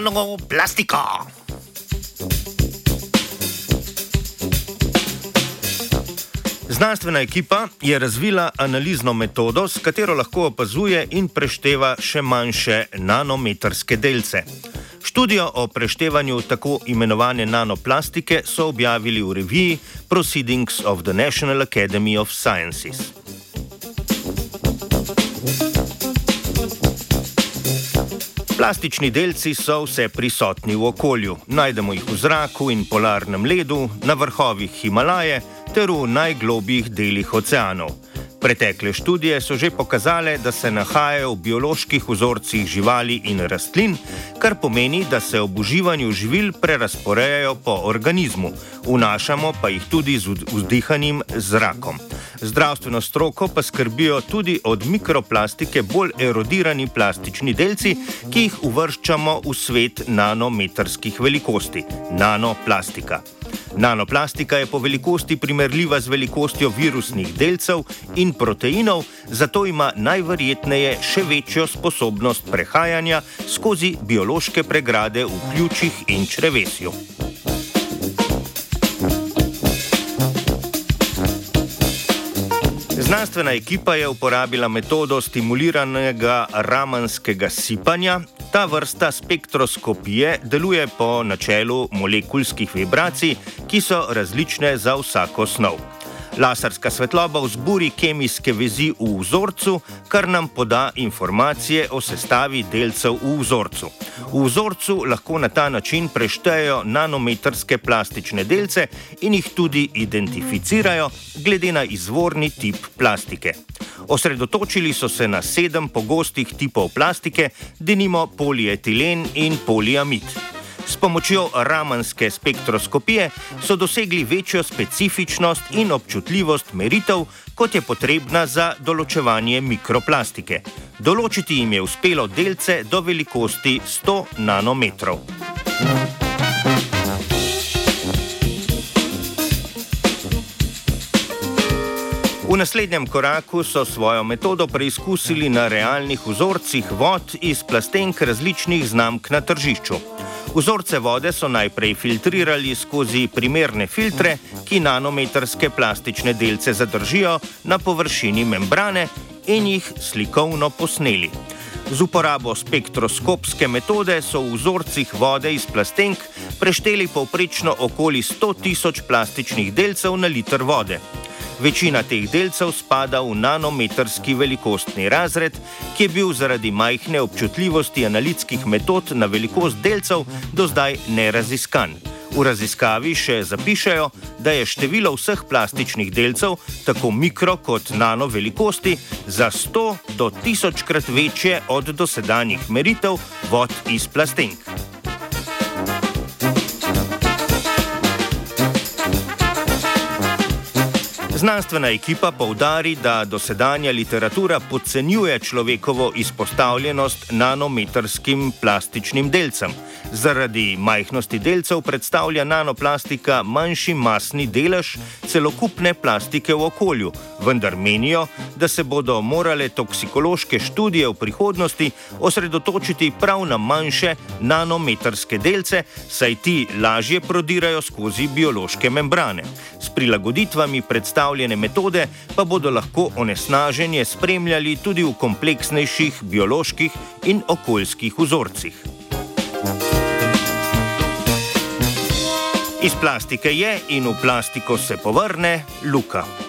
nanoplastiko. Znanstvena ekipa je razvila analizno metodo, s katero lahko opazuje in prešteva še manjše nanometrske delce. Študijo o preštevanju tako imenovane nanoplastike so objavili v reviji Proceedings of the National Academy of Sciences. Plastični delci so vse prisotni v okolju. Najdemo jih v zraku in polarnem ledu, na vrhovih Himalaje ter v najglobjih delih oceanov. Pretekle študije so že pokazale, da se nahajajo v bioloških vzorcih živali in rastlin, kar pomeni, da se ob uživanju živil prerasporejajo po organizmu, vnašamo pa jih tudi z vdihanim zrakom. Zdravstveno stroko pa skrbijo tudi od mikroplastike bolj erodirani plastični delci, ki jih uvrščamo v svet nanometrskih velikosti - nanoplastika. Nanoplastika je po velikosti primerljiva z velikostjo virusnih delcev in proteinov, zato ima najverjetneje še večjo sposobnost prehajanja skozi biološke pregrade v ključih in črevesju. Znanstvena ekipa je uporabila metodo stimuliranega ramanskega sipanja. Ta vrsta spektroskopije deluje po načelu molekulskih vibracij, ki so različne za vsako snov. Laserska svetloba vzburi kemijske vezi v vzorcu, kar nam poda informacije o sestavi delcev v vzorcu. V vzorcu lahko na ta način preštejejo nanometrske plastične delce in jih tudi identificirajo glede na izvorni tip plastike. Osredotočili so se na sedem pogostih tipov plastike, denimo polietilen in poliamid. S pomočjo ramanske spektroskopije so dosegli večjo specifičnost in občutljivost meritev, kot je potrebna za določevanje mikroplastike. Določiti jim je uspelo delce do velikosti 100 nanometrov. V naslednjem koraku so svojo metodo preizkusili na realnih vzorcih vod iz plastenk različnih znamk na tržišču. Vzorce vode so najprej filtrirali skozi primerne filtre, ki nanometrske plastične delce zadržijo na površini membrane in jih slikovno posneli. Z uporabo spektroskopske metode so v vzorcih vode iz plastenk prešteli povprečno okoli 100 tisoč plastičnih delcev na liter vode. Večina teh delcev spada v nanometrski velikostni razred, ki je bil zaradi majhne občutljivosti analitskih metod na velikost delcev do zdaj neraziskan. V raziskavi še zapišajo, da je število vseh plastičnih delcev, tako mikro kot nano velikosti, za 100 do 1000 krat večje od dosedanjih meritev vod iz plastenk. Znanstvena ekipa poudari, da dosedanja literatura podcenjuje človekovo izpostavljenost nanometrskim plastičnim delcem. Zaradi majhnosti delcev predstavlja nanoplastika manjši masni delež celokupne plastike v okolju, vendar menijo, da se bodo morale toksikološke študije v prihodnosti osredotočiti prav na manjše nanometrske delce, saj ti lažje prodirajo skozi biološke membrane. S prilagoditvami predstavljene metode pa bodo lahko onesnaženje spremljali tudi v kompleksnejših bioloških in okoljskih vzorcih. Iz plastike je in v plastiko se povrne luka.